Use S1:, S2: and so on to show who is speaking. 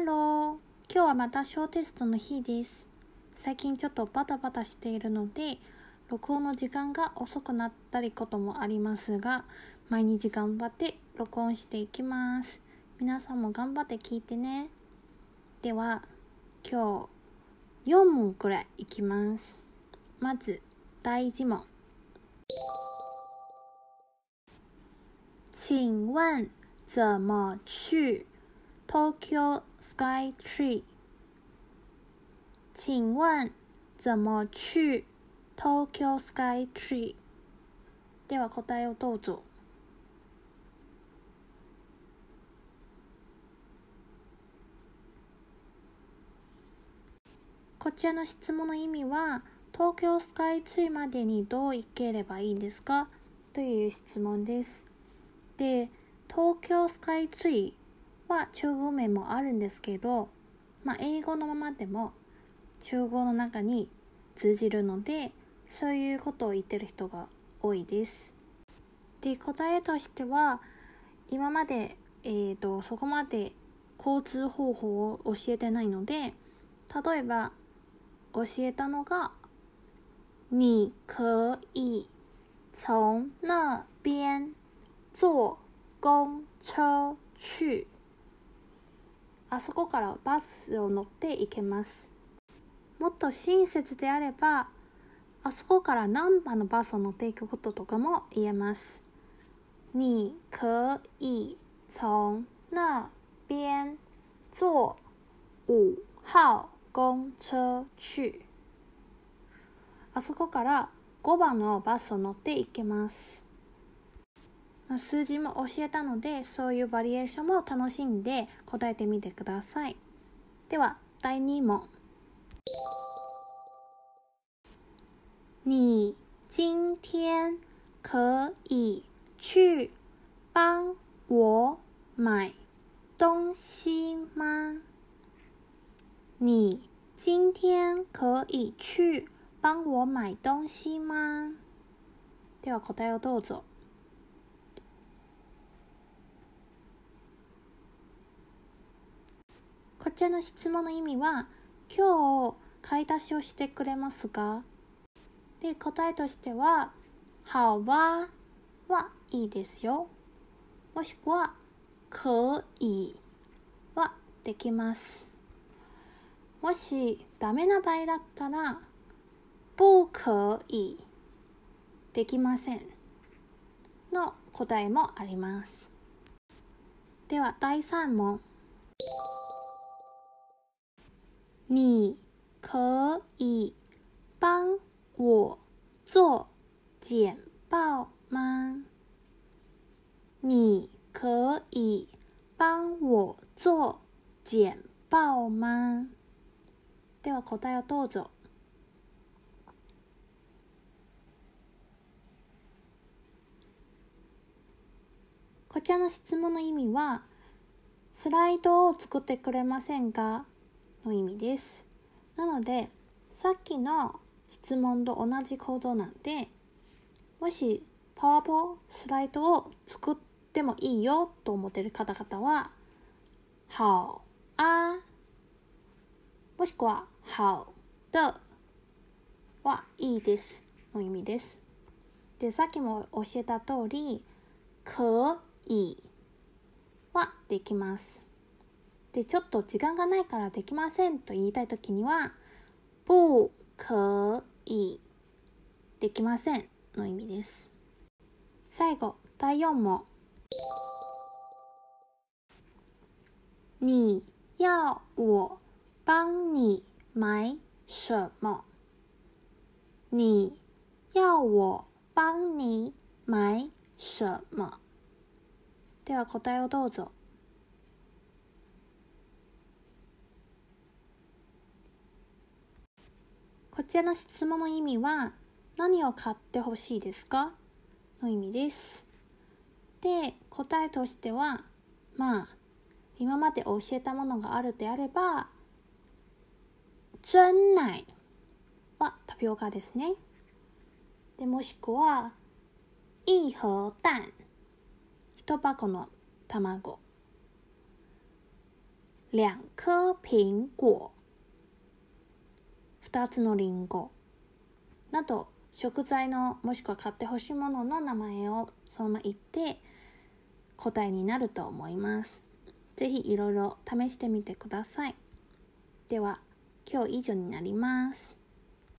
S1: Hello。今日はまた小テストの日です。最近ちょっとバタバタしているので、録音の時間が遅くなったりこともありますが、毎日頑張って録音していきます。皆さんも頑張って聞いてね。では、今日4問くらいいきます。まず、第1問。请问怎么去？Tokyo Sky Tree？请问怎么去 Tokyo Sky Tree？では答えをどうぞ。こちらの質問の意味は、東京スカイツリーまでにどう行ければいいんですか？という質問です。で、東京スカイツリーは中国名もあるんですけど、まあ、英語のままでも中国の中に通じるので、そういうことを言ってる人が多いです。で、答えとしては、今まで、えーと、そこまで交通方法を教えてないので、例えば、教えたのが、你可以从那边坐公車去。あそこからバスを乗って行けます。もっと親切であれば、あそこから何番のバスを乗っていくこととかも言えます。你可以从那边坐五号公車去。あそこから5番のバスを乗って行けます。数字も教えたので、そういうバリエーションも楽しんで答えてみてください。では、第2問。你今天可以去帮我买东西吗？你今天可以去帮我买东西吗？では答えをどうぞ。こちらの質問の意味は、今日買い出しをしてくれますかで、答えとしては、好吧はいいですよ。もしくは、可以はできます。もしダメな場合だったら、不可以できませんの答えもあります。では第3問。你可以帮我做简报吗？你可以帮我做简報吗？では答えをどうぞ。こちらの質問の意味は、スライドを作ってくれませんか？の意味です。なので、さっきの質問と同じ構造なんで、もしパワポスライドを作ってもいいよと思っている方々は、好啊もしくは好的はいいですの意味です。で、さっきも教えた通り、可以はできます。で、ちょっと時間がないからできませんと言いたいときには、不可以できませんの意味です。最後、第4問。你要我帮你买什么？你要我帮你买什么？では答えをどうぞ。こちらの質問の意味は何を買ってほしいですか？の意味です。で、答えとしてはまあ今まで教えたものがあるであれば真奶はタピオカですね。で、もしくは一盒蛋一箱の卵两颗苹果2つのりんごなど食材のもしくは買ってほしいものの名前をそのまま言って答えになると思います。是非いろいろ試してみてください。では今日以上になります。